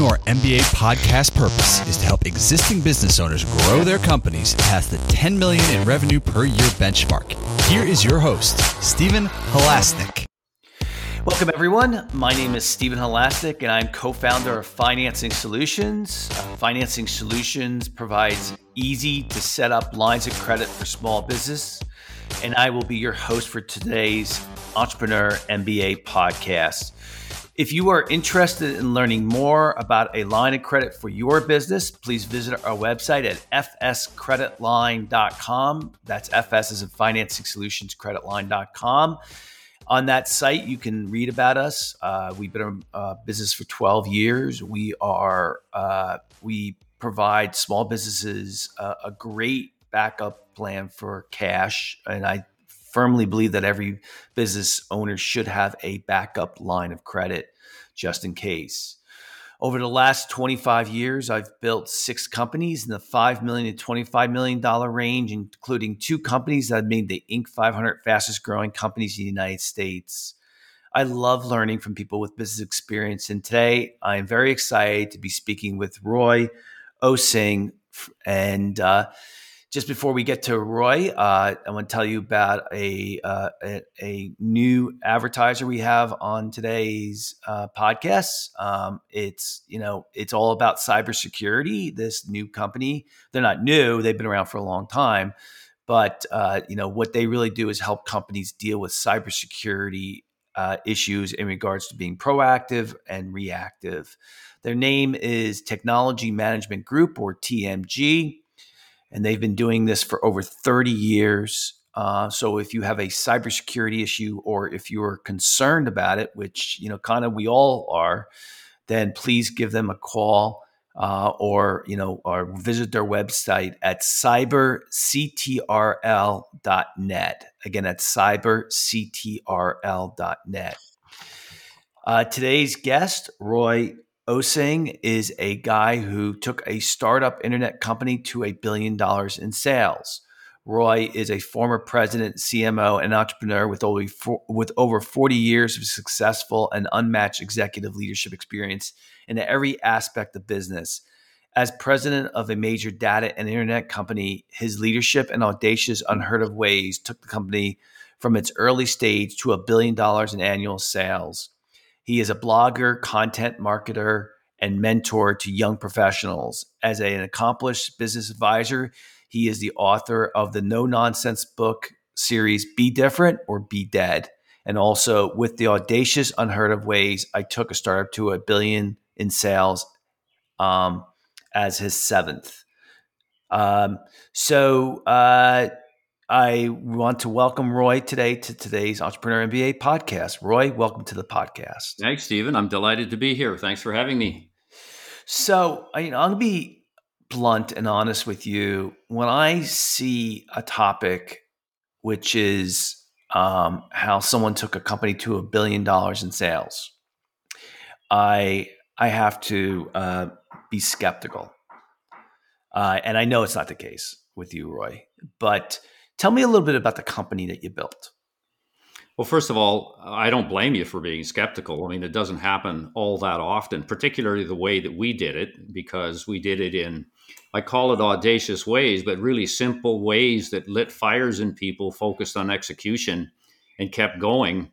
Entrepreneur MBA podcast purpose is to help existing business owners grow their companies past the 10 million in revenue per year benchmark. Here is your host, Stephen Halasnik. Welcome, everyone. My name is Stephen Halasnik, and I'm co founder of Financing Solutions. Uh, Financing Solutions provides easy to set up lines of credit for small business, and I will be your host for today's Entrepreneur MBA podcast. If you are interested in learning more about a line of credit for your business, please visit our website at fscreditline.com. That's FS as in Financing Solutions Creditline.com. On that site, you can read about us. Uh, we've been in uh, business for 12 years. We are uh, we provide small businesses a great backup plan for cash, and I firmly believe that every business owner should have a backup line of credit just in case. Over the last 25 years, I've built six companies in the 5 million to $25 million range, including two companies that made the Inc. 500 fastest growing companies in the United States. I love learning from people with business experience. And today I am very excited to be speaking with Roy Osing. And uh, just before we get to Roy, uh, I want to tell you about a, uh, a, a new advertiser we have on today's uh, podcast. Um, it's you know it's all about cybersecurity. This new company, they're not new; they've been around for a long time. But uh, you know what they really do is help companies deal with cybersecurity uh, issues in regards to being proactive and reactive. Their name is Technology Management Group or TMG and they've been doing this for over 30 years. Uh, so if you have a cybersecurity issue or if you're concerned about it, which you know kind of we all are, then please give them a call uh, or you know or visit their website at cyberctrl.net. Again, at cyberctrl.net. Uh, today's guest, Roy Osing is a guy who took a startup internet company to a billion dollars in sales. Roy is a former president, CMO, and entrepreneur with over, with over 40 years of successful and unmatched executive leadership experience in every aspect of business. As president of a major data and internet company, his leadership and audacious, unheard of ways took the company from its early stage to a billion dollars in annual sales. He is a blogger, content marketer, and mentor to young professionals. As an accomplished business advisor, he is the author of the no nonsense book series Be Different or Be Dead. And also with the audacious, unheard of ways, I took a startup to a billion in sales um, as his seventh. Um, so, uh, I want to welcome Roy today to today's Entrepreneur MBA podcast. Roy, welcome to the podcast. Thanks, Stephen. I'm delighted to be here. Thanks for having me. So, you know, I'm going to be blunt and honest with you. When I see a topic, which is um, how someone took a company to a billion dollars in sales, I I have to uh, be skeptical. Uh, and I know it's not the case with you, Roy, but Tell me a little bit about the company that you built. Well, first of all, I don't blame you for being skeptical. I mean, it doesn't happen all that often, particularly the way that we did it, because we did it in, I call it audacious ways, but really simple ways that lit fires in people, focused on execution, and kept going.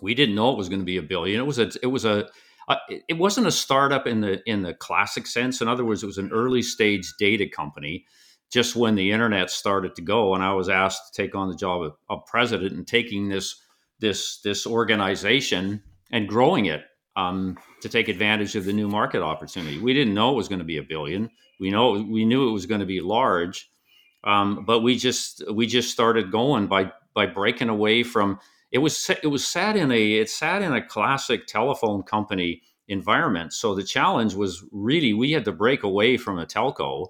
We didn't know it was going to be a billion. It was a, it was a, uh, it wasn't a startup in the in the classic sense. In other words, it was an early stage data company just when the internet started to go and I was asked to take on the job of, of president and taking this this this organization and growing it um, to take advantage of the new market opportunity. We didn't know it was going to be a billion. We know we knew it was going to be large, um, but we just we just started going by by breaking away from it was it was sat in a it sat in a classic telephone company environment. So the challenge was really we had to break away from a telco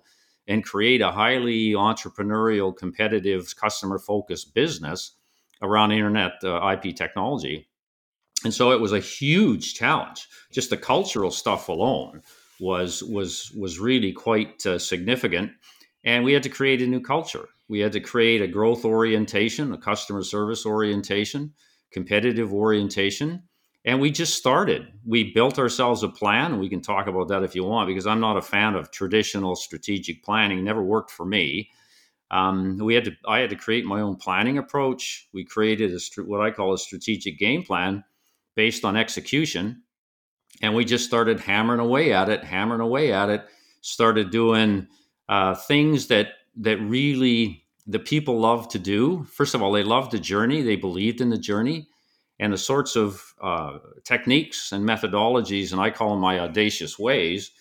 and create a highly entrepreneurial, competitive, customer focused business around internet uh, IP technology. And so it was a huge challenge. Just the cultural stuff alone was was was really quite uh, significant, and we had to create a new culture. We had to create a growth orientation, a customer service orientation, competitive orientation, and we just started. We built ourselves a plan. We can talk about that if you want, because I'm not a fan of traditional strategic planning. Never worked for me. Um, we had to. I had to create my own planning approach. We created a what I call a strategic game plan based on execution, and we just started hammering away at it, hammering away at it. Started doing uh, things that that really the people love to do. First of all, they loved the journey. They believed in the journey and the sorts of uh, techniques and methodologies, and I call them my audacious ways,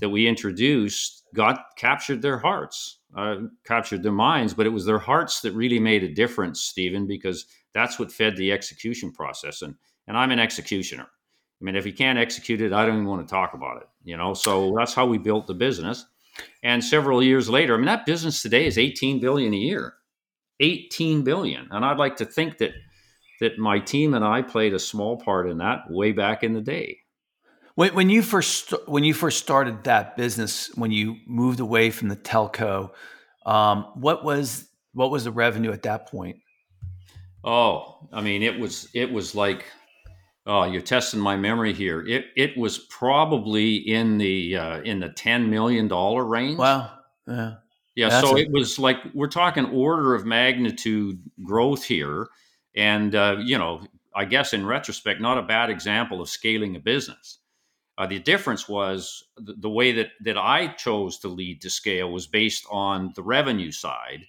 that we introduced got captured their hearts, uh, captured their minds, but it was their hearts that really made a difference, Stephen, because that's what fed the execution process. And and I'm an executioner. I mean, if you can't execute it, I don't even want to talk about it. You know, so that's how we built the business. And several years later, I mean, that business today is 18 billion a year. 18 billion. And I'd like to think that that my team and I played a small part in that way back in the day. When, when you first when you first started that business, when you moved away from the telco, um, what was what was the revenue at that point? Oh, I mean, it was it was like, oh, you're testing my memory here. It it was probably in the uh, in the ten million dollar range. Wow. Yeah. Yeah. That's so a- it was like we're talking order of magnitude growth here and, uh, you know, I guess in retrospect, not a bad example of scaling a business. Uh, the difference was the, the, way that, that I chose to lead to scale was based on the revenue side,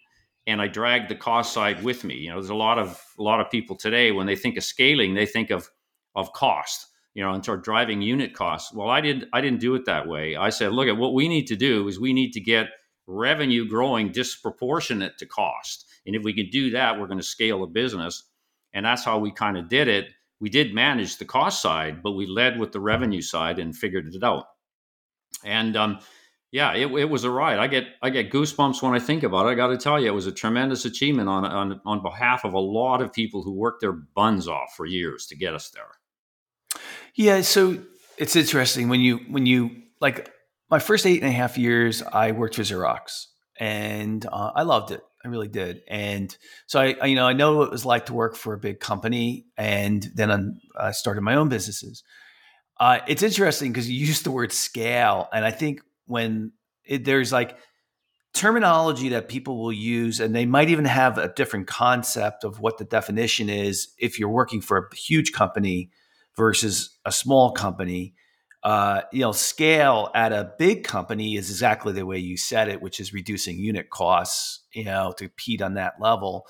and I dragged the cost side with me. You know, there's a lot of a lot of people today when they think of scaling, they think of of cost. You know, and start driving unit costs. Well, I didn't. I didn't do it that way. I said, look at what we need to do is we need to get revenue growing disproportionate to cost, and if we can do that, we're going to scale a business and that's how we kind of did it. We did manage the cost side, but we led with the revenue side and figured it out. And um, yeah, it, it, was a ride. I get I get goosebumps when I think about it. I got to tell you, it was a tremendous achievement on, on on behalf of a lot of people who worked their buns off for years to get us there. Yeah, so it's interesting when you when you like my first eight and a half years, I worked for Xerox, and uh, I loved it. I really did. And so I, I, you know, I know what it was like to work for a big company, and then I started my own businesses. Uh, it's interesting because you use the word scale, and I think when it, there's like terminology that people will use, and they might even have a different concept of what the definition is if you're working for a huge company versus a small company uh, you know, scale at a big company is exactly the way you said it, which is reducing unit costs, you know, to compete on that level.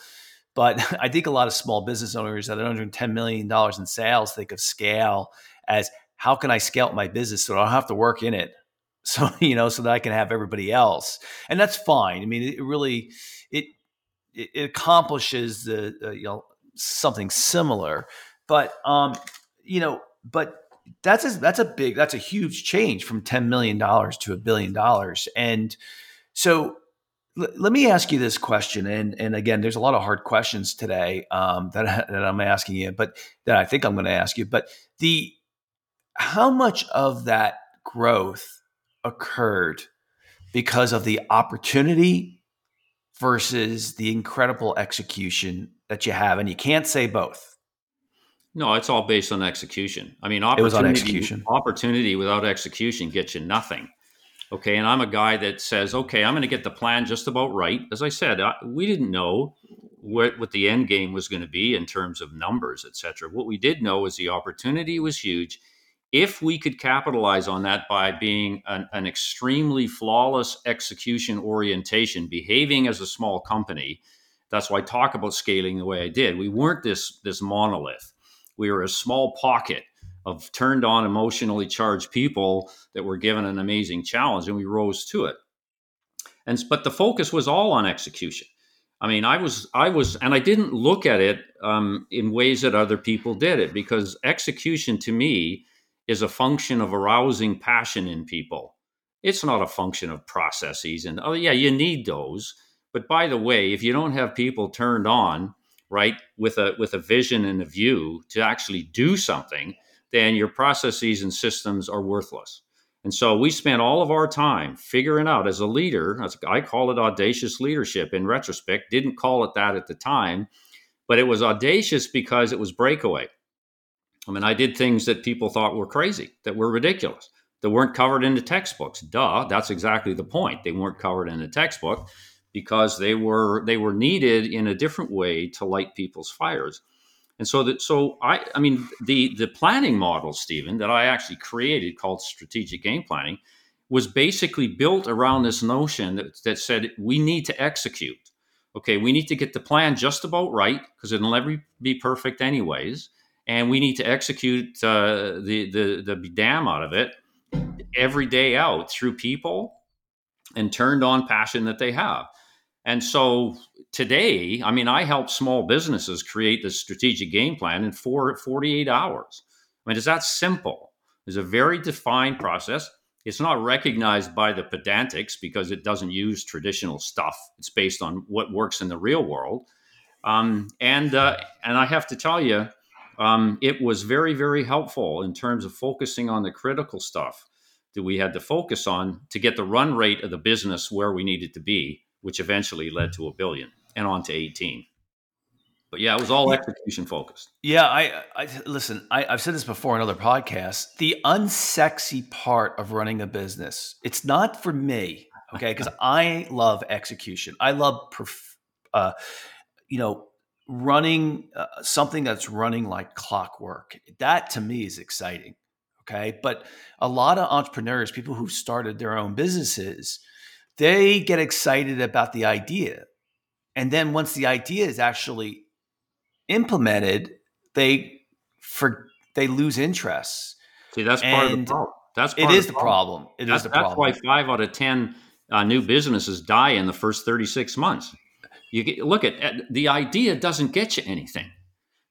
But I think a lot of small business owners that are under $10 million in sales think of scale as how can I scale my business so I don't have to work in it? So, you know, so that I can have everybody else. And that's fine. I mean, it really, it, it accomplishes the, uh, you know, something similar, but, um, you know, but that's a, that's a big that's a huge change from 10 million dollars to a billion dollars. And so l- let me ask you this question and and again there's a lot of hard questions today um, that, I, that i'm asking you but that i think i'm going to ask you but the how much of that growth occurred because of the opportunity versus the incredible execution that you have? And you can't say both no, it's all based on execution. I mean, opportunity, it was on execution. Opportunity without execution gets you nothing. Okay, and I'm a guy that says, okay, I'm going to get the plan just about right. As I said, I, we didn't know what, what the end game was going to be in terms of numbers, et cetera. What we did know is the opportunity was huge. If we could capitalize on that by being an, an extremely flawless execution orientation, behaving as a small company, that's why I talk about scaling the way I did. We weren't this this monolith we were a small pocket of turned on, emotionally charged people that were given an amazing challenge, and we rose to it. And but the focus was all on execution. I mean, I was, I was, and I didn't look at it um, in ways that other people did it because execution to me is a function of arousing passion in people. It's not a function of processes. And oh, yeah, you need those. But by the way, if you don't have people turned on, right with a with a vision and a view to actually do something then your processes and systems are worthless and so we spent all of our time figuring out as a leader i call it audacious leadership in retrospect didn't call it that at the time but it was audacious because it was breakaway I mean, I did things that people thought were crazy, that were ridiculous, that weren't covered in the textbooks. Duh, that's exactly the point. They weren't covered in the textbook because they were they were needed in a different way to light people's fires. And so that so I I mean the the planning model, Stephen, that I actually created called strategic game planning was basically built around this notion that, that said we need to execute. Okay, we need to get the plan just about right because it'll never be perfect anyways, and we need to execute uh, the the the damn out of it every day out through people and turned on passion that they have. And so today, I mean, I help small businesses create this strategic game plan in four, 48 hours. I mean, it's that simple. It's a very defined process. It's not recognized by the pedantics because it doesn't use traditional stuff. It's based on what works in the real world. Um, and uh, and I have to tell you, um, it was very very helpful in terms of focusing on the critical stuff that we had to focus on to get the run rate of the business where we needed to be which eventually led to a billion and on to 18. But yeah, it was all execution focused. Yeah, I, I listen. I, have said this before in other podcasts. The unsexy part of running a business, it's not for me, okay? Because I love execution. I love, perf- uh, you know, running uh, something that's running like clockwork. That to me is exciting, okay? But a lot of entrepreneurs, people who started their own businesses, they get excited about the idea. And then once the idea is actually implemented, they for they lose interest. See, that's part and of the problem. That's it is the problem. It that's, is the problem. That's why five out of ten uh, new businesses die in the first thirty six months. You get, look at, at the idea doesn't get you anything.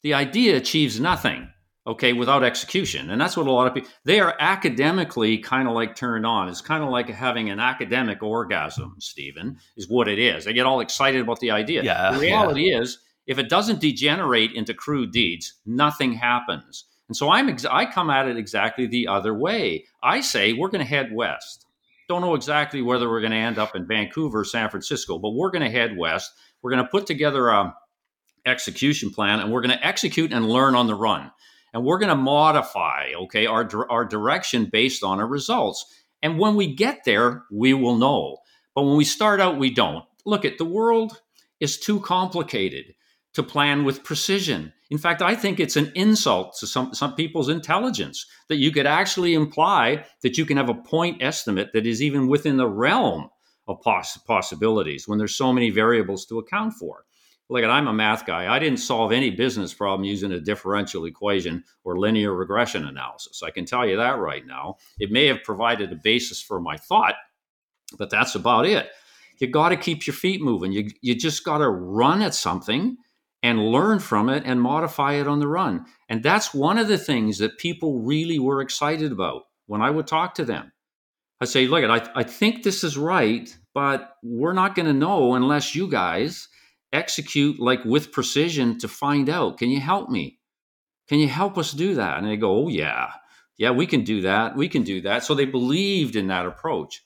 The idea achieves nothing okay, without execution. And that's what a lot of people, they are academically kind of like turned on. It's kind of like having an academic orgasm, Stephen, is what it is. They get all excited about the idea. Yeah, the reality yeah. is, if it doesn't degenerate into crude deeds, nothing happens. And so I'm ex- I come at it exactly the other way. I say we're going to head west. Don't know exactly whether we're going to end up in Vancouver, San Francisco, but we're going to head west. We're going to put together a execution plan and we're going to execute and learn on the run and we're going to modify okay our our direction based on our results. And when we get there we will know. But when we start out we don't. Look at the world is too complicated to plan with precision. In fact i think it's an insult to some some people's intelligence that you could actually imply that you can have a point estimate that is even within the realm of poss- possibilities when there's so many variables to account for look at i'm a math guy. I didn't solve any business problem using a differential equation or linear regression analysis. I can tell you that right now. It may have provided a basis for my thought but that's about it. You got to keep your feet moving. You, you just got to run at something and learn from it and modify it on the run. And that's one of the things that people really were excited about when i would talk to them. I say look I, I think this is right but we're not going to know unless you guys execute like with precision to find out can you help me? Can you help us do that? And they go oh yeah. Yeah we can do that. We can do that. So they believed in that approach.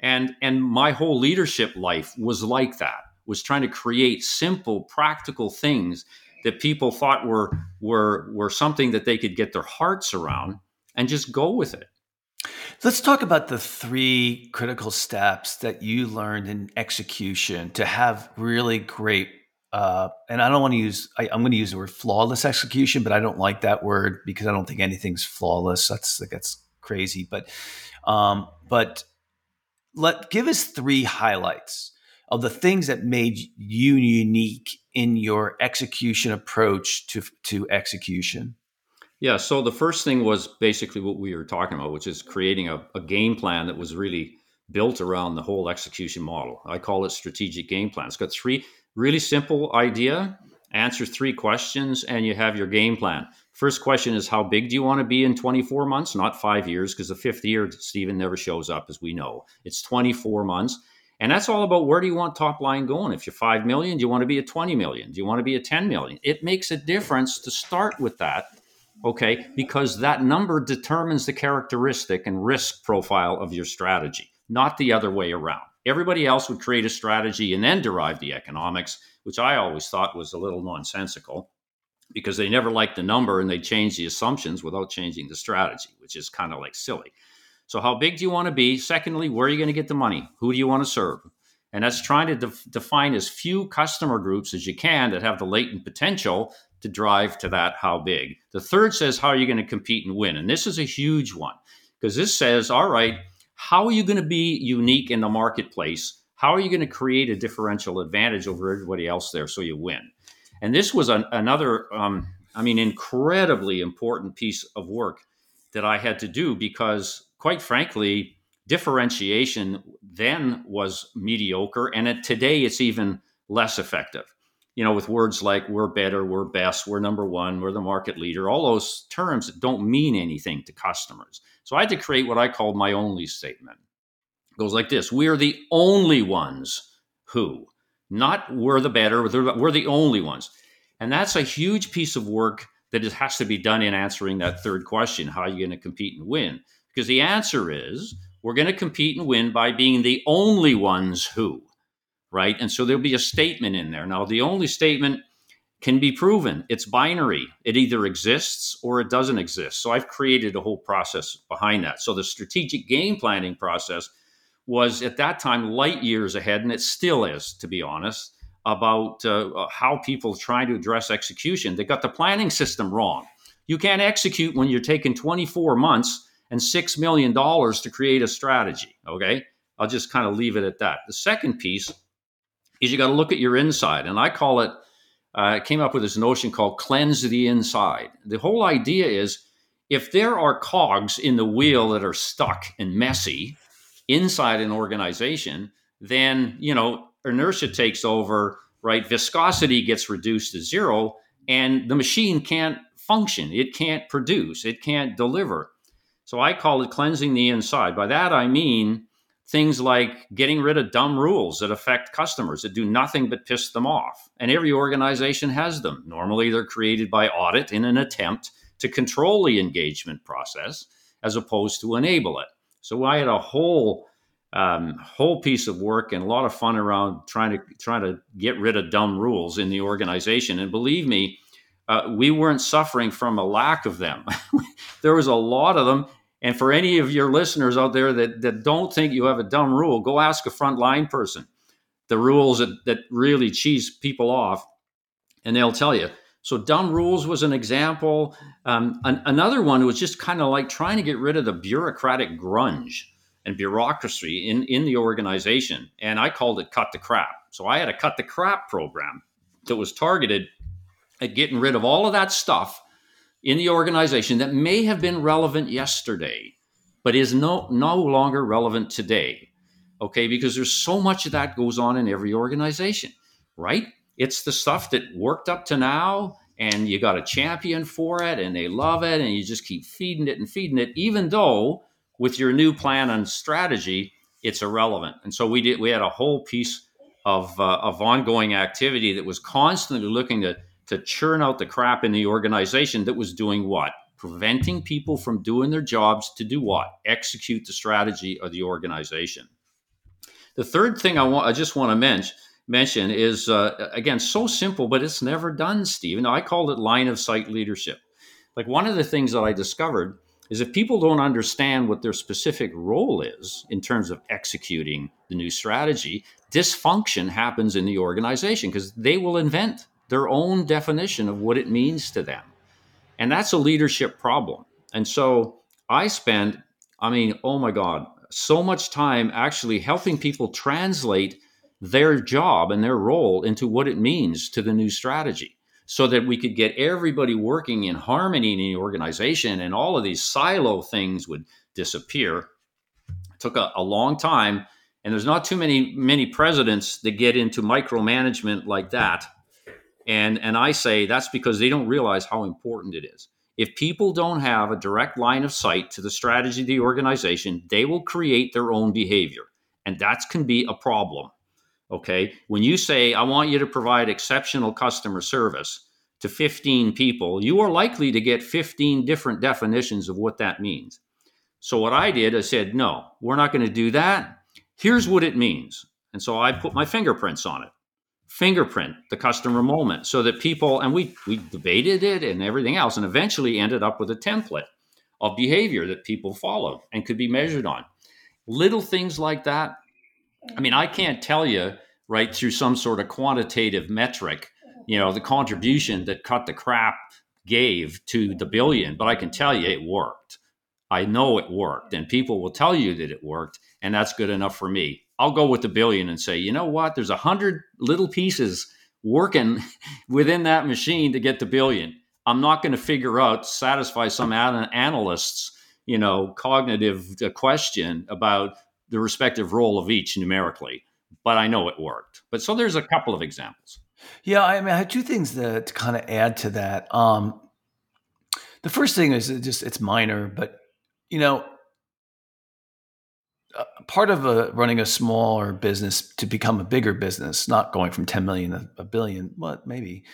And and my whole leadership life was like that was trying to create simple practical things that people thought were were were something that they could get their hearts around and just go with it Let's talk about the three critical steps that you learned in execution to have really great. Uh, and I don't want to use. I, am going to use the word flawless execution, but I don't like that word because I don't think anything's flawless. That's that's crazy. But um, but let give us three highlights of the things that made you unique in your execution approach to to execution. Yeah. So the first thing was basically what we were talking about, which is creating a, a, game plan that was really built around the whole execution model. I call it strategic game plan. It's got three really simple idea, answer three questions, and you have your game plan. First question is how big do you want to be in 24 months? Not five years, because the fifth year, Stephen, never shows up, as we know. It's 24 months. And that's all about where do you want top line going? If you're 5 million, do you want to be at 20 million? Do you want to be at 10 million? It makes a difference to start with that okay? Because that number determines the characteristic and risk profile of your strategy, not the other way around. Everybody else would create a strategy and then derive the economics, which I always thought was a little nonsensical. because they never liked the number and they change the assumptions without changing the strategy, which is kind of like silly. So, how big do you want to be? Secondly, where are you going to get the money? Who do you want to serve? And that's trying to def- define as few customer groups as you can that have the latent potential to drive to that how big. The third says, how are you going to compete and win? And this is a huge one because this says, all right, how are you going to be unique in the marketplace? How are you going to create a differential advantage over everybody else there so you win? And this was an, another, um, I mean, incredibly important piece of work that I had to do because, quite frankly, differentiation then was mediocre, and today it's even less effective. You know, with words like "we're better," "we're best," "we're number one," "we're the market leader," all those terms that don't mean anything to customers. So I had to create what I called my only statement. It goes like this: We are the only ones who, not we're the better, we're the only ones, and that's a huge piece of work that has to be done in answering that third question: How are you going to compete and win? Because the answer is we're going to compete and win by being the only ones who, right? And so there'll be a statement in there. Now, the only statement can be proven. It's binary. It either exists or it doesn't exist. So I've created a whole process behind that. So the strategic game planning process was at that time light years ahead, and it still is, to be honest, about uh, how people try to address execution. They got the planning system wrong. You can't execute when you're taking 24 months and $6 million to create a strategy. Okay. I'll just kind of leave it at that. The second piece is you got to look at your inside. And I call it, uh, I came up with this notion called cleanse the inside. The whole idea is if there are cogs in the wheel that are stuck and messy inside an organization, then, you know, inertia takes over, right? Viscosity gets reduced to zero and the machine can't function. It can't produce, it can't deliver. So I call it cleansing the inside. By that, I mean things like getting rid of dumb rules that affect customers that do nothing but piss them off. And every organization has them. Normally, they're created by audit in an attempt to control the engagement process as opposed to enable it. So I had a whole um, whole piece of work and a lot of fun around trying to trying to get rid of dumb rules in the organization. And believe me, uh, we weren't suffering from a lack of them. there was a lot of them. And for any of your listeners out there that, that don't think you have a dumb rule, go ask a frontline person the rules that, that really cheese people off, and they'll tell you. So, dumb rules was an example. Um, an, another one was just kind of like trying to get rid of the bureaucratic grunge and bureaucracy in, in the organization. And I called it cut the crap. So, I had a cut the crap program that was targeted at getting rid of all of that stuff in the organization that may have been relevant yesterday, but is no, no longer relevant today. Okay, because there's so much of that goes on in every organization, right? It's the stuff that worked up to now, and you got a champion for it, and they love it, and you just keep feeding it and feeding it, even though with your new plan and strategy, it's irrelevant. And so we did. We had a whole piece of uh, of ongoing activity that was constantly looking to to churn out the crap in the organization that was doing what? Preventing people from doing their jobs to do what? Execute the strategy of the organization. The third thing I want, I just want to mention, mention is uh, again so simple, but it's never done, Steve. Stephen. I called it line of sight leadership. Like one of the things that I discovered is if people don't understand what their specific role is in terms of executing the new strategy, dysfunction happens in the organization because they will invent their own definition of what it means to them. And that's a leadership problem. And so I spent, I mean, oh my God, so much time actually helping people translate their job and their role into what it means to the new strategy so that we could get everybody working in harmony in the organization and all of these silo things would disappear. It took a, a long time. And there's not too many many presidents that get into micromanagement like that and and I say that's because they don't realize how important it is. If people don't have a direct line of sight to the strategy of the organization, they will create their own behavior. And that can be a problem. Okay. When you say, I want you to provide exceptional customer service to 15 people, you are likely to get 15 different definitions of what that means. So, what I did, I said, no, we're not going to do that. Here's what it means. And so I put my fingerprints on it fingerprint the customer moment so that people and we we debated it and everything else and eventually ended up with a template of behavior that people followed and could be measured on. Little things like that i mean i can't tell you right through some sort of quantitative metric you know the contribution that cut the crap gave to the billion but i can tell you it worked. I know it worked and people will tell you that it worked and that's good enough for me I'll go with the billion and say, you know what? There's a hundred little pieces working within that machine to get the billion. I'm not going to figure out satisfy some analysts, you know, cognitive uh, question about the respective role of each numerically, but I know it worked. But so there's a couple of examples. Yeah, I mean, I had two things to, to kind of add to that. Um, the first thing is just it's minor, but you know, part of a, running a smaller business to become a bigger business, not going from 10 million to a billion, what maybe.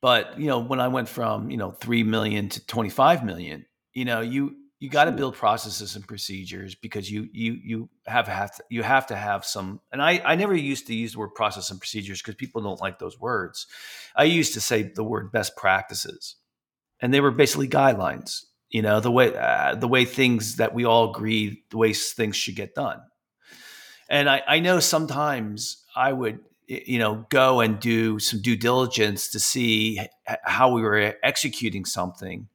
But, you know, when I went from, you know, 3 million to 25 million, you know, you, you got to build processes and procedures because you, you, you have, have to, you have to have some, and I, I never used to use the word process and procedures because people don't like those words. I used to say the word best practices and they were basically guidelines you know the way uh, the way things that we all agree the way things should get done. And I, I know sometimes i would you know go and do some due diligence to see how we were executing something.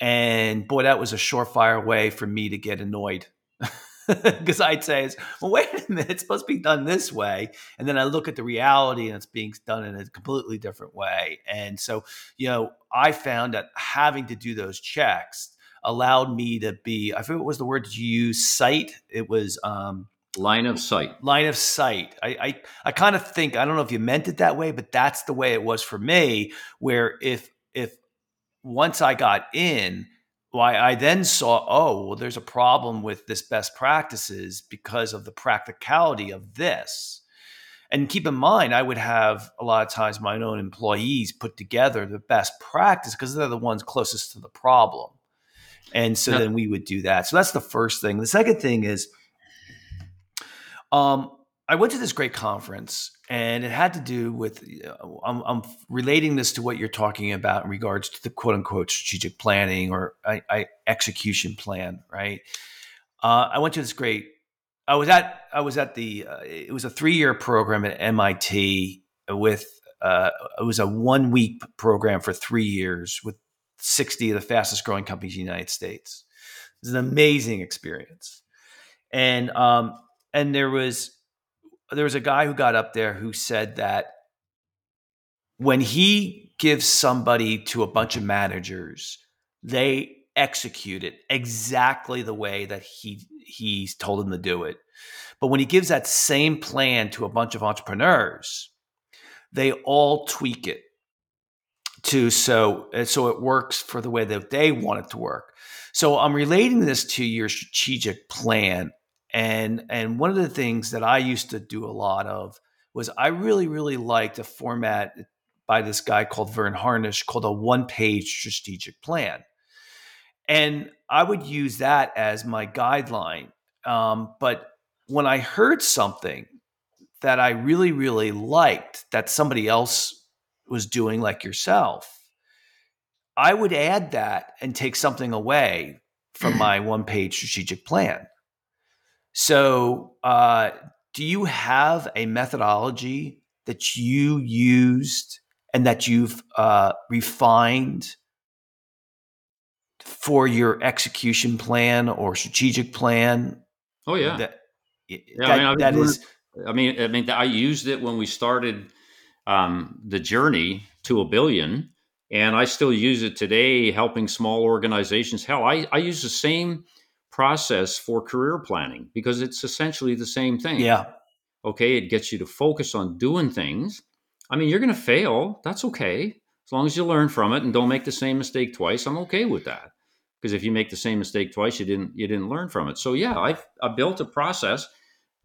And boy that was a surefire way for me to get annoyed because I'd say, well, wait a minute, it's supposed to be done this way. And then I look at the reality and it's being done in a completely different way. And so, you know, I found that having to do those checks allowed me to be, I forget what was the word you use, sight. It was, um, line of sight line of sight i i, I kind of think i don't know if you meant it that way but that's the way it was for me where if if once i got in why I then saw, oh, well, there's a problem with this best practices because of the practicality of this. And keep in mind, I would have a lot of times my own employees put together the best practice because they're the ones closest to the problem. And so yeah. then we would do that. So that's the first thing. The second thing is, um, I went to this great conference and it had to do with I'm, I'm, relating this to what you're talking about in regards to the quote unquote strategic planning or I, I execution plan right? Uh, i went to this great i was at i was at the uh, it was a three year program at mit with uh, it was a one week program for three years with 60 of the fastest growing companies in the united states. It was an amazing experience. And um and there was there was a guy who got up there who said that when he gives somebody to a bunch of managers, they execute it exactly the way that he he's told them to do it. But when he gives that same plan to a bunch of entrepreneurs, they all tweak it to so uh, so it works for the way that they want it to work. So I'm relating this to your strategic plan and and one of the things that I used to do a lot of was I really really liked a format by this guy called Verne Harnish called a one page strategic plan, and I would use that as my guideline. Um, but when I heard something that I really really liked that somebody else was doing, like yourself, I would add that and take something away from my one page strategic plan. So, uh, do you have a methodology that you used and that you've uh, refined for your execution plan or strategic plan? Oh yeah, that, yeah, that, I mean, that is. I mean, I mean, I used it when we started um, the journey to a billion, and I still use it today, helping small organizations. Hell, I, I use the same process for career planning because it's essentially the same thing. Yeah. Okay. It gets you to focus on doing things. I mean, you're going to fail. That's okay. As long as you learn from it and don't make the same mistake twice, I'm okay with that. Because if you make the same mistake twice, you didn't you didn't learn from it. So yeah, I've I built a process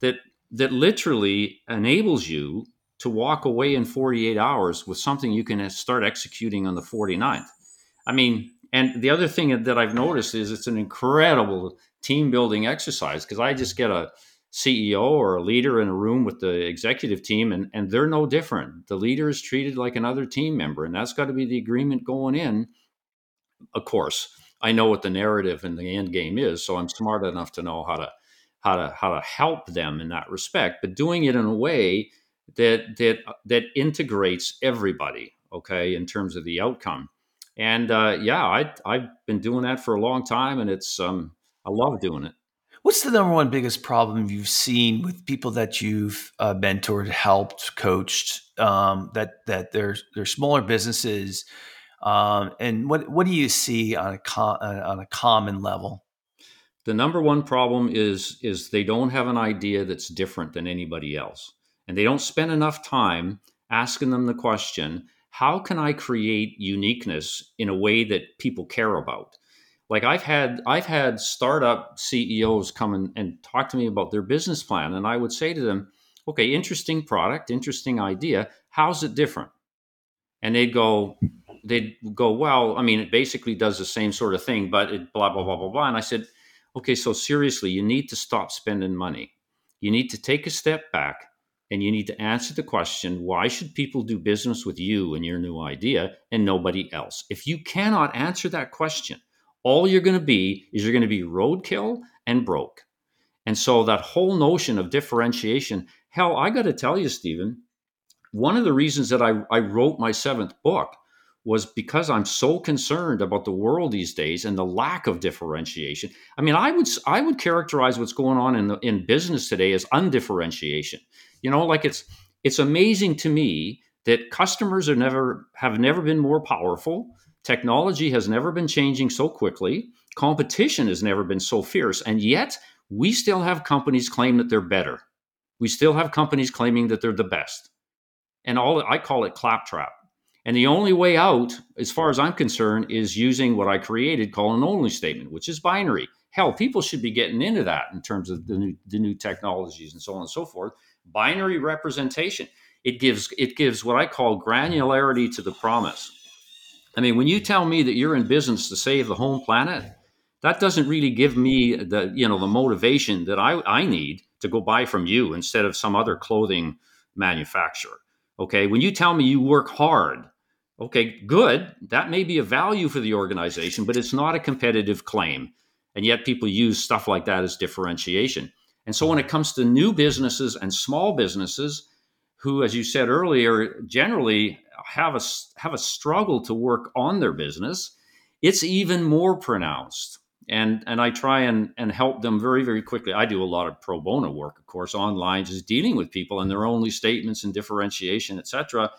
that that literally enables you to walk away in 48 hours with something you can uh, start executing on the 49th. I mean, and the other thing that I've noticed is it's an incredible team building exercise because I just get a CEO or a leader in a room with the executive team, and, and they're no different. The leader is treated like another team member, and that's got to be the agreement going in. Of course, I know what the narrative and the end game is, so I'm smart enough to know how to how to how to help them in that respect, but doing it in a way that that that integrates everybody, okay, in terms of the outcome. And uh, yeah, I I've been doing that for a long time, and it's um I love doing it. What's the number one biggest problem you've seen with people that you've uh, mentored, helped, coached? Um, that that they're they're smaller businesses, um, and what what do you see on a com- uh, on a common level? The number one problem is is they don't have an idea that's different than anybody else, and they don't spend enough time asking them the question: How can I create uniqueness in a way that people care about? like i've had i've had startup ceos come in and talk to me about their business plan and i would say to them okay interesting product interesting idea. How's it different? And they'd go they'd go well i mean it basically does the same sort of thing but it blah blah blah blah blah. And i said okay so seriously you need to stop spending money. You need to take a step back and you need to answer the question why should people do business with you and your new idea and nobody else if you cannot answer that question all you're going to be is you're going to be roadkill and broke. And so that whole notion of differentiation, hell, I got to tell you, Stephen, one of the reasons that I, I wrote my seventh book was because I'm so concerned about the world these days and the lack of differentiation. I mean, I would I would characterize what's going on in the, in business today as undifferentiation. You know, like it's it's amazing to me that customers are never have never been more powerful. Technology has never been changing so quickly. Competition has never been so fierce. And yet, we still have companies claim that they're better. We still have companies claiming that they're the best. And all I call it claptrap. And the only way out, as far as I'm concerned, is using what I created called an only statement, which is binary. Hell, people should be getting into that in terms of the new, the new technologies and so on and so forth. Binary representation. It gives it gives what I call granularity to the promise. I mean, when you tell me that you're in business to save the home planet, that doesn't really give me the you know the motivation that I, I need to go buy from you instead of some other clothing manufacturer. Okay, when you tell me you work hard, okay, good, that may be a value for the organization, but it's not a competitive claim. And yet people use stuff like that as differentiation. And so when it comes to new businesses and small businesses, who, as you said earlier, generally have a have a struggle to work on their business, it's even more pronounced. And and I try and and help them very very quickly. I do a lot of pro bono work, of course, online, just dealing with people and their only statements and differentiation, etc.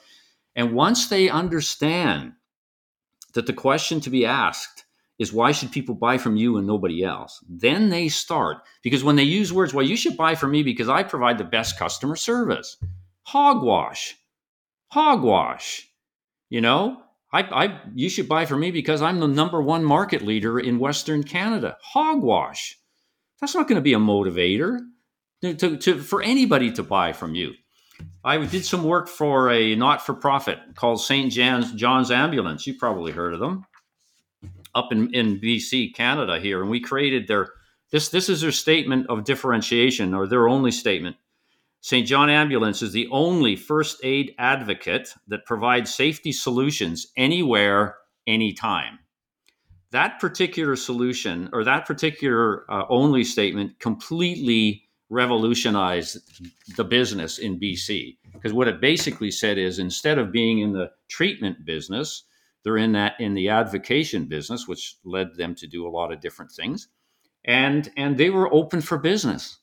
And once they understand that the question to be asked is why should people buy from you and nobody else? Then they start because when they use words, well, you should buy from me because I provide the best customer service. Hogwash hogwash. You know, I, I, you should buy from me because I'm the number one market leader in Western Canada. Hogwash. That's not going to be a motivator to, to, to, for anybody to buy from you. I did some work for a not for profit called St. John's, John's Ambulance. You probably heard of them up in, in BC, Canada here. And we created their, this, this is their statement of differentiation or their only statement. St. John Ambulance is the only first aid advocate that provides safety solutions anywhere, anytime. That particular solution or that particular uh, only statement completely revolutionized the business in BC. Because what it basically said is instead of being in the treatment business, they're in that in the advocation business, which led them to do a lot of different things. And and they were open for business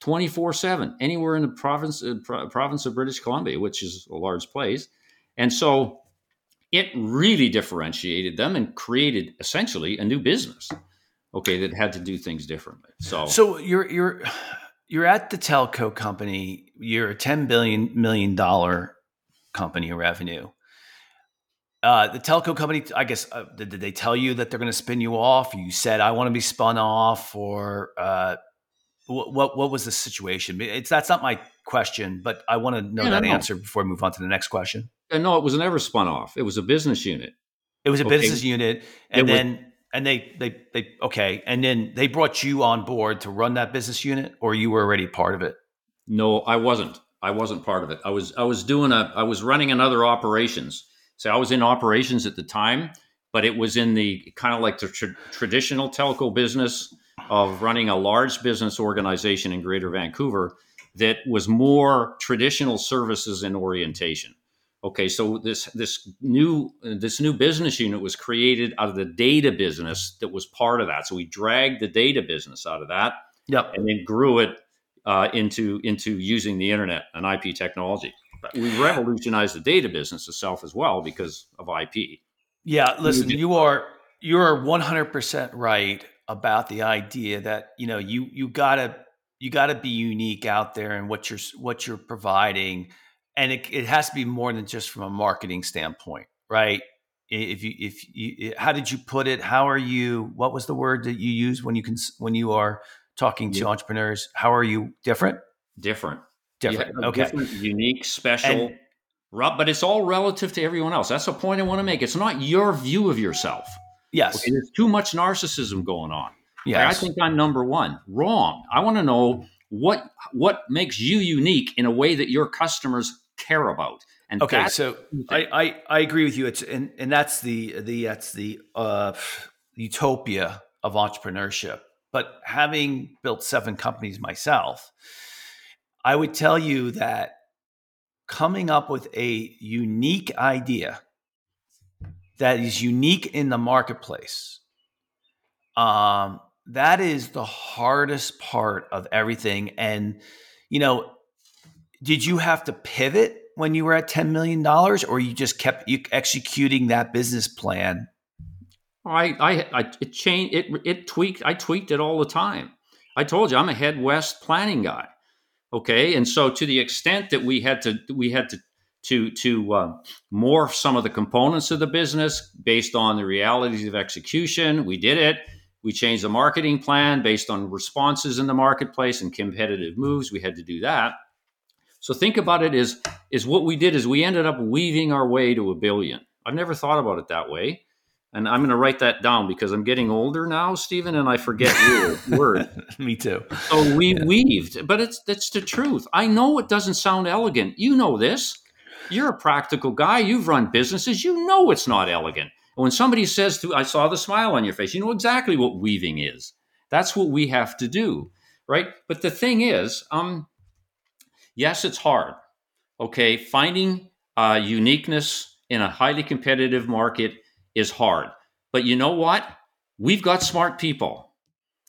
24 7 anywhere in the province, uh, province of British Columbia, which is a large place. And so it really differentiated them and created essentially a new business. Okay, that had to do things differently. So, so you're you're you're at the telco company. You're a ten billion million dollar company revenue. Uh, the telco company, I guess, uh, did, did, they tell you that they're going to spin you off? You said I want to be spun off, or uh, what, what, what was the situation? It's that's not my question, but I want to know yeah, that answer before I move on to the next question. And no, it was never spun off. It was a business unit. It was a okay. business unit, and it then And they they they okay, and then they brought you on board to run that business unit, or you were already part of it. No, I wasn't. I wasn't part of it. I was I was doing a I was running another operations. So I was in operations at the time, but it was in the kind of like the tra- traditional telco business of running a large business organization in Greater Vancouver that was more traditional services and orientation. Okay, so this this new this new business unit was created out of the data business that was part of that. So we dragged the data business out of that, yep. and then grew it uh, into into using the internet and IP technology. We revolutionized the data business itself as well because of IP. Yeah, listen, you are you're 100% right about the idea that, you know, you you got to you got to be unique out there and what you're what you're providing. And it, it has to be more than just from a marketing standpoint right? If you if you how did you put it? How are you? What was the word that you use when you can when you are talking to yeah. entrepreneurs? How are you different? Different different okay different, unique special and, but it's all relative to everyone else that's the point i want to make it's not your view of yourself yes there's too much narcissism going on yeah, I think I'm number one. Wrong. I want to know what what makes you unique in a way that your customers care about. And okay, so I, I, I agree with you. It's and and that's the the that's the uh, utopia of entrepreneurship. But having built seven companies myself, I would tell you that coming up with a unique idea that is unique in the marketplace um, that is the hardest part of everything. And, you know, did you have to pivot when you were at $10 million or you just kept executing that business plan? I, I, I it changed, it, it tweaked, I tweaked it all the time. I told you I'm a head west planning guy. Okay. And so to the extent that we had to, we had to, to, to uh, morph some of the components of the business based on the realities of execution, we did it we changed the marketing plan based on responses in the marketplace and competitive moves. We had to do that. So think about it is is what we did is we ended up weaving our way to a billion. I've never thought about it that way. And I'm going to write that down because I'm getting older now, Stephen, and I forget your word. Me too. So we yeah. weaved, but it's that's the truth. I know it doesn't sound elegant. You know this. You're a practical guy. You've run businesses. You know it's not elegant. And when somebody says to, I saw the smile on your face, you know exactly what weaving is. That's what we have to do, right? But the thing is, um, yes, it's hard. Okay, finding uh, uniqueness in a highly competitive market is hard. But you know what? We've got smart people.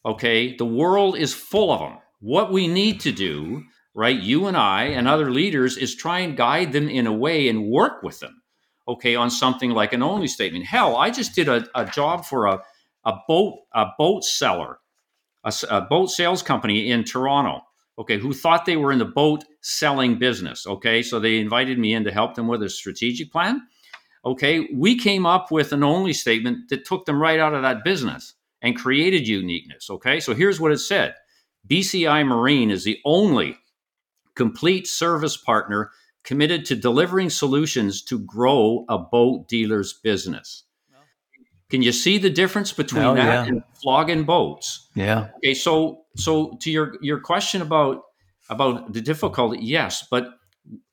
Okay, the world is full of them. What we need to do, right, you and I and other leaders, is try and guide them in a way and work with them okay, on something like an only statement. Hell, I just did a, a job for a, a boat a boat seller, a, a, boat sales company in Toronto. Okay, who thought they were in the boat selling business. Okay, so they invited me in to help them with a strategic plan. Okay, we came up with an only statement that took them right out of that business and created uniqueness. Okay, so here's what it said BCI Marine is the only complete service partner committed to delivering solutions to grow a boat dealer's business. Can you see the difference between oh, that yeah. and flogging boats? Yeah. Okay, so so to your your question about about the difficulty, yes, but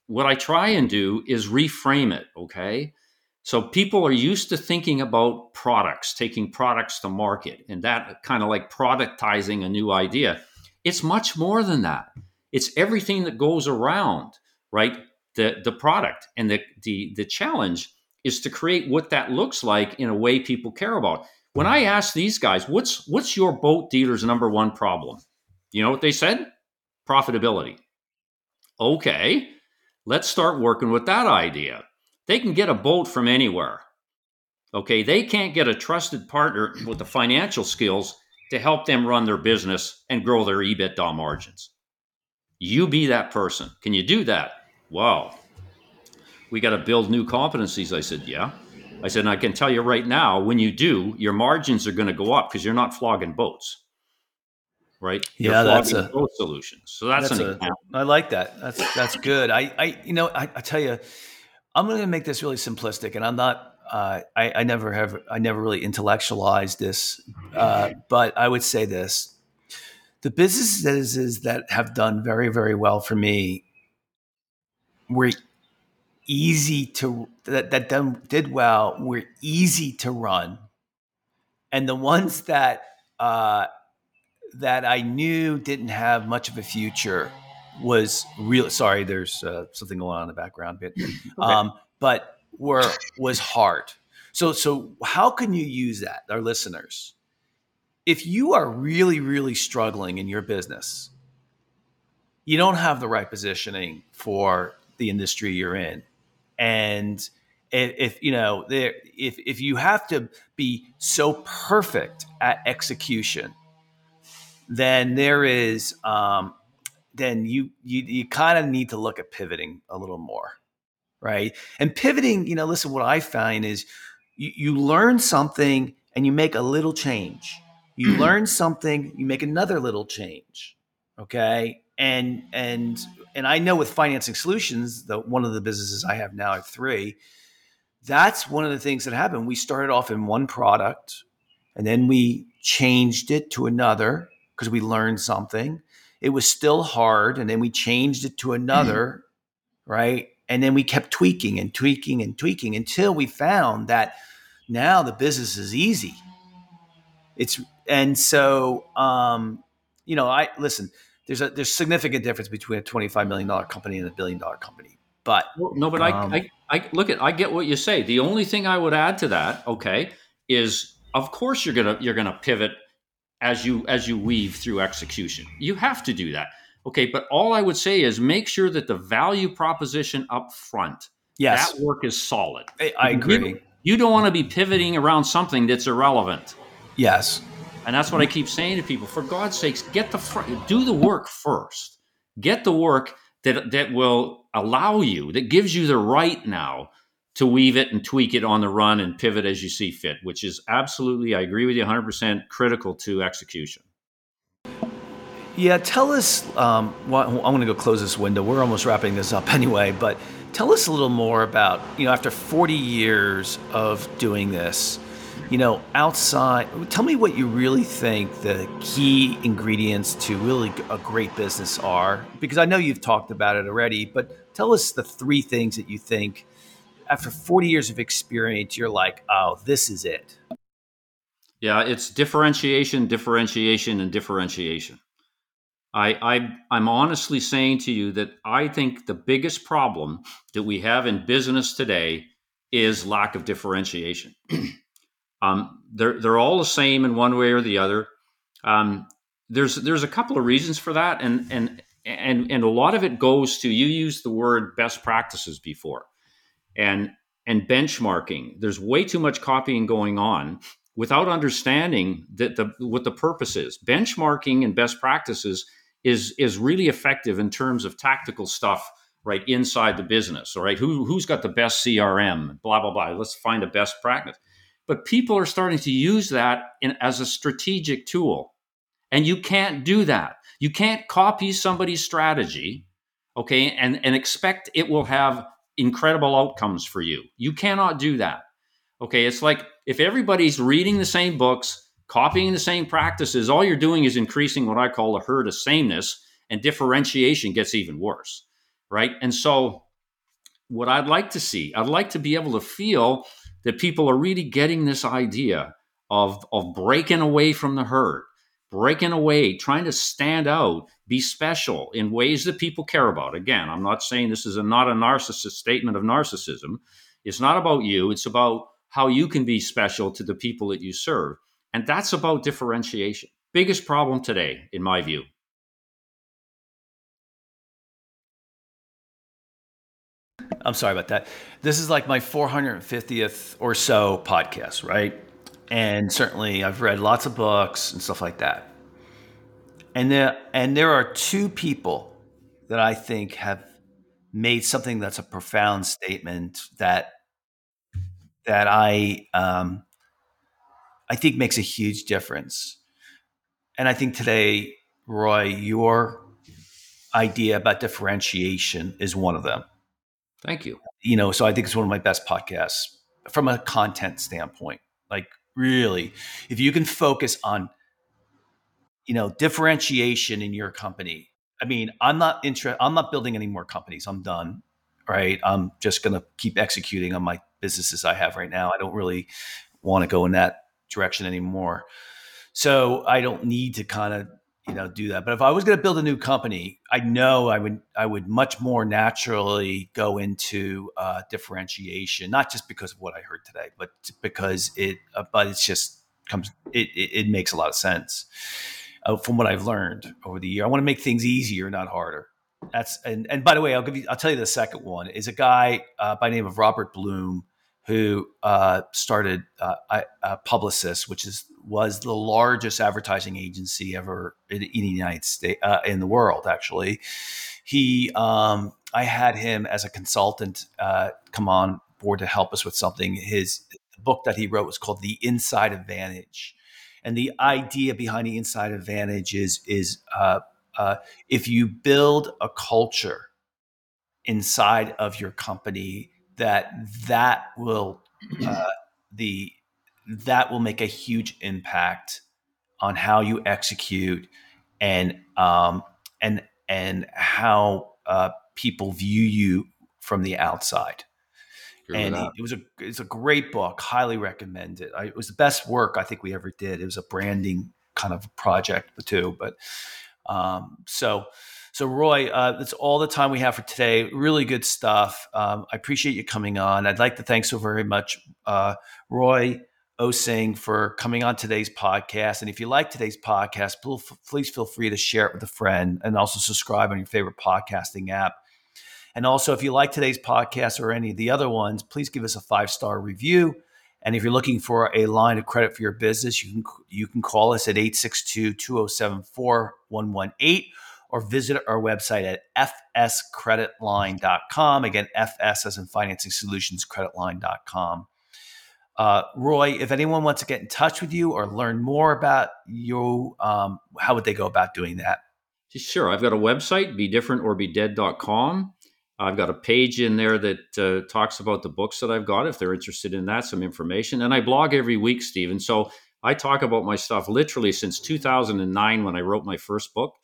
what I try and do is reframe it, okay? So people are used to thinking about products, taking products to market, and that kind of like productizing a new idea. It's much more than that. It's everything that goes around, right? the the product and the the the challenge is to create what that looks like in a way people care about. When I asked these guys, what's what's your boat dealer's number one problem? You know what they said? Profitability. Okay, let's start working with that idea. They can get a boat from anywhere. Okay, they can't get a trusted partner with the financial skills to help them run their business and grow their EBITDA margins. You be that person. Can you do that? wow, we got to build new competencies. I said, yeah. I said, and I can tell you right now, when you do, your margins are going to go up because you're not flogging boats, right? You're yeah, that's a boat solution. So that's, that's an a, example. I like that. That's that's good. I, I you know, I, I tell you, I'm going to make this really simplistic, and I'm not uh, I, I, never have I never really intellectualized this, uh, but I would say this: the businesses that have done very very well for me were easy to that that did well were easy to run, and the ones that uh, that I knew didn't have much of a future was real. Sorry, there's uh, something going on in the background, but okay. um, but were was hard. So so how can you use that, our listeners? If you are really really struggling in your business, you don't have the right positioning for the industry you're in, and if, if you know there if if you have to be so perfect at execution then there is um, then you you, you kind of need to look at pivoting a little more right? And pivoting you know listen what i find is you, you learn something and you make a little change. You mm-hmm. learn something you make another little change okay? And and and i know with financing solutions the one of the businesses i have now I have three that's one of the things that happened. We started off in one product and then we changed it to another because we learned something it was still hard and then we changed it to another mm-hmm. right? And then we kept tweaking and tweaking and tweaking until we found that now the business is easy. It's and so um you know i listen there's a there's significant difference between a 25 million dollar company and a billion dollar company but no but um, I, I i look at i get what you say. The only thing i would add to that okay is of course you're gonna you're gonna pivot as you as you weave through execution. You have to do that. Okay, but all I would say is make sure that the value proposition up front, yes. that work is solid. I, I agree. You, you don't want to be pivoting around something that's irrelevant. Yes. And that's what I keep saying to people. For God's sakes, get the fr- do the work first. Get the work that that will allow you, that gives you the right now to weave it and tweak it on the run and pivot as you see fit, which is absolutely, I agree with you 100%, critical to execution. Yeah, tell us. Um, well, I'm going to go close this window. We're almost wrapping this up anyway, but tell us a little more about, you know, after 40 years of doing this, you know, outside, tell me what you really think the key ingredients to really a great business are. Because I know you've talked about it already, but tell us the three things that you think after 40 years of experience, you're like, oh, this is it? Yeah, it's differentiation, differentiation, and differentiation. I, I I'm honestly saying to you that I think the biggest problem that we have in business today is lack of differentiation. um, they're they're all the same in one way or the other. Um, there's there's a couple of reasons for that, and and and and a lot of it goes to you used the word best practices before and and benchmarking. There's way too much copying going on without understanding that the what the purpose is. Benchmarking and best practices is is really effective in terms of tactical stuff right inside the business. All right, who who's got the best CRM? Blah blah blah. Let's find a best practice. But people are starting to use that in, as a strategic tool, and you can't do that. You can't copy somebody's strategy, okay, and and expect it will have incredible outcomes for you. You cannot do that. Okay, it's like if everybody's reading the same books, copying the same practices, all you're doing is increasing what I call a herd of sameness, and differentiation gets even worse, right? And so, what I'd like to see, I'd like to be able to feel that people are really getting this idea of, of breaking away from the herd, breaking away, trying to stand out, be special in ways that people care about. Again, I'm not saying this is a, not a narcissist statement of narcissism. It's not about you, it's about how you can be special to the people that you serve. And that's about differentiation. Biggest problem today, in my view. I'm sorry about that. This is like my 450th or so podcast, right? And certainly I've read lots of books and stuff like that. And there and there are two people that I think have made something that's a profound statement that that I um, I think makes a huge difference. And I think today, Roy, your idea about differentiation is one of them. Thank you. You know, so I think it's one of my best podcasts from a content standpoint. Like really, if you can focus on, you know, differentiation in your company. I mean, I'm not interested. I'm not building any more companies. I'm done. Right. I'm just going to keep executing on my businesses I have right now. I don't really want to go in that direction anymore. So I don't need to kind of you know do that. But if I was going to build a new company, I know I would I would much more naturally go into uh, differentiation, not just because of what I heard today, but because it uh, but it's just comes it, it, it makes a lot of sense uh, from what I've learned over the year. I want to make things easier, not harder. That's and and by the way, I'll give you I'll tell you the second one is a guy uh, by name of Robert Bloom who uh, started uh, Publicis, which is was the largest advertising agency ever in, in the United States, uh, in the world. Actually, he, um, I had him as a consultant uh, come on board to help us with something. His book that he wrote was called "The Inside Advantage," and the idea behind the Inside Advantage is is uh, uh if you build a culture inside of your company that that will uh, the that will make a huge impact on how you execute and um, and and how uh, people view you from the outside. and he, it was a it's a great book, highly recommend it. I, it was the best work I think we ever did. It was a branding kind of project too, but um, so so, Roy, uh, that's all the time we have for today. Really good stuff. Um, I appreciate you coming on. I'd like to thank so very much, uh, Roy Osing, for coming on today's podcast. And if you like today's podcast, please feel free to share it with a friend and also subscribe on your favorite podcasting app. And also, if you like today's podcast or any of the other ones, please give us a five star review. And if you're looking for a line of credit for your business, you can you can call us at 862 207 4118 or visit our website at fscreditline.com. Again, FS as in Financing Solutions Creditline.com. Uh, Roy, if anyone wants to get in touch with you or learn more about you, um, how would they go about doing that? Sure. I've got a website, be different or be dead.com. I've got a page in there that uh, talks about the books that I've got if they're interested in that, some information. And I blog every week, Stephen. So I talk about my stuff literally since 2009 when I wrote my first book.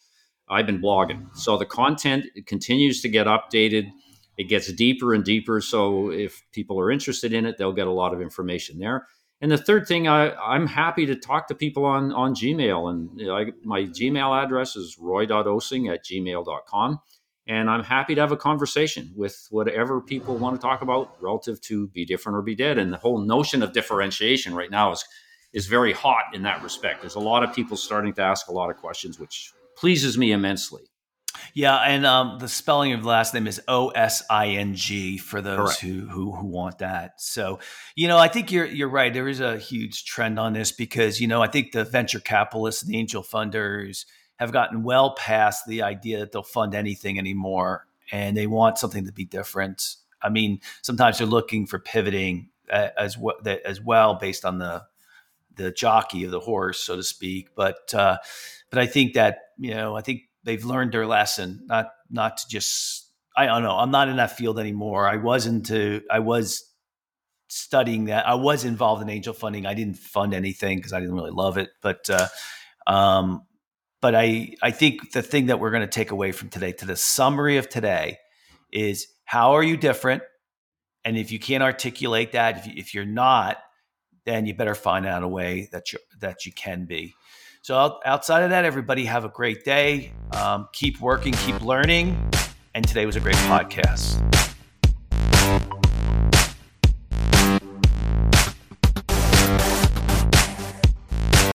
I've been blogging. So the content continues to get updated. It gets deeper and deeper. So if people are interested in it, they'll get a lot of information there. And the third thing, I, am happy to talk to people on, on Gmail. And I, my Gmail address is roy.osing at gmail.com. And I'm happy to have a conversation with whatever people want to talk about relative to be different or be dead. And the whole notion of differentiation right now is, is very hot in that respect. There's a lot of people starting to ask a lot of questions, which pleases me immensely. Yeah, and um, the spelling of the last name is O S I N G for those who, who who want that. So, you know, I think you're you're right. There is a huge trend on this because you know I think the venture capitalists and the angel funders have gotten well past the idea that they'll fund anything anymore, and they want something to be different. I mean, sometimes they're looking for pivoting uh, as well as well based on the the jockey of the horse, so to speak. But uh, but I think that you know, I think they've learned their lesson, not not to just. I don't know. I'm not in that field anymore. I was into. I was studying that. I was involved in angel funding. I didn't fund anything because I didn't really love it, but. Uh, um, but I, I think the thing that we're going to take away from today to the summary of today is how are you different? And if you can't articulate that, if, you, if you're not, then you better find out a way that you that you can be. So outside of that, everybody have a great day. Um, keep working, keep learning. And today was a great podcast.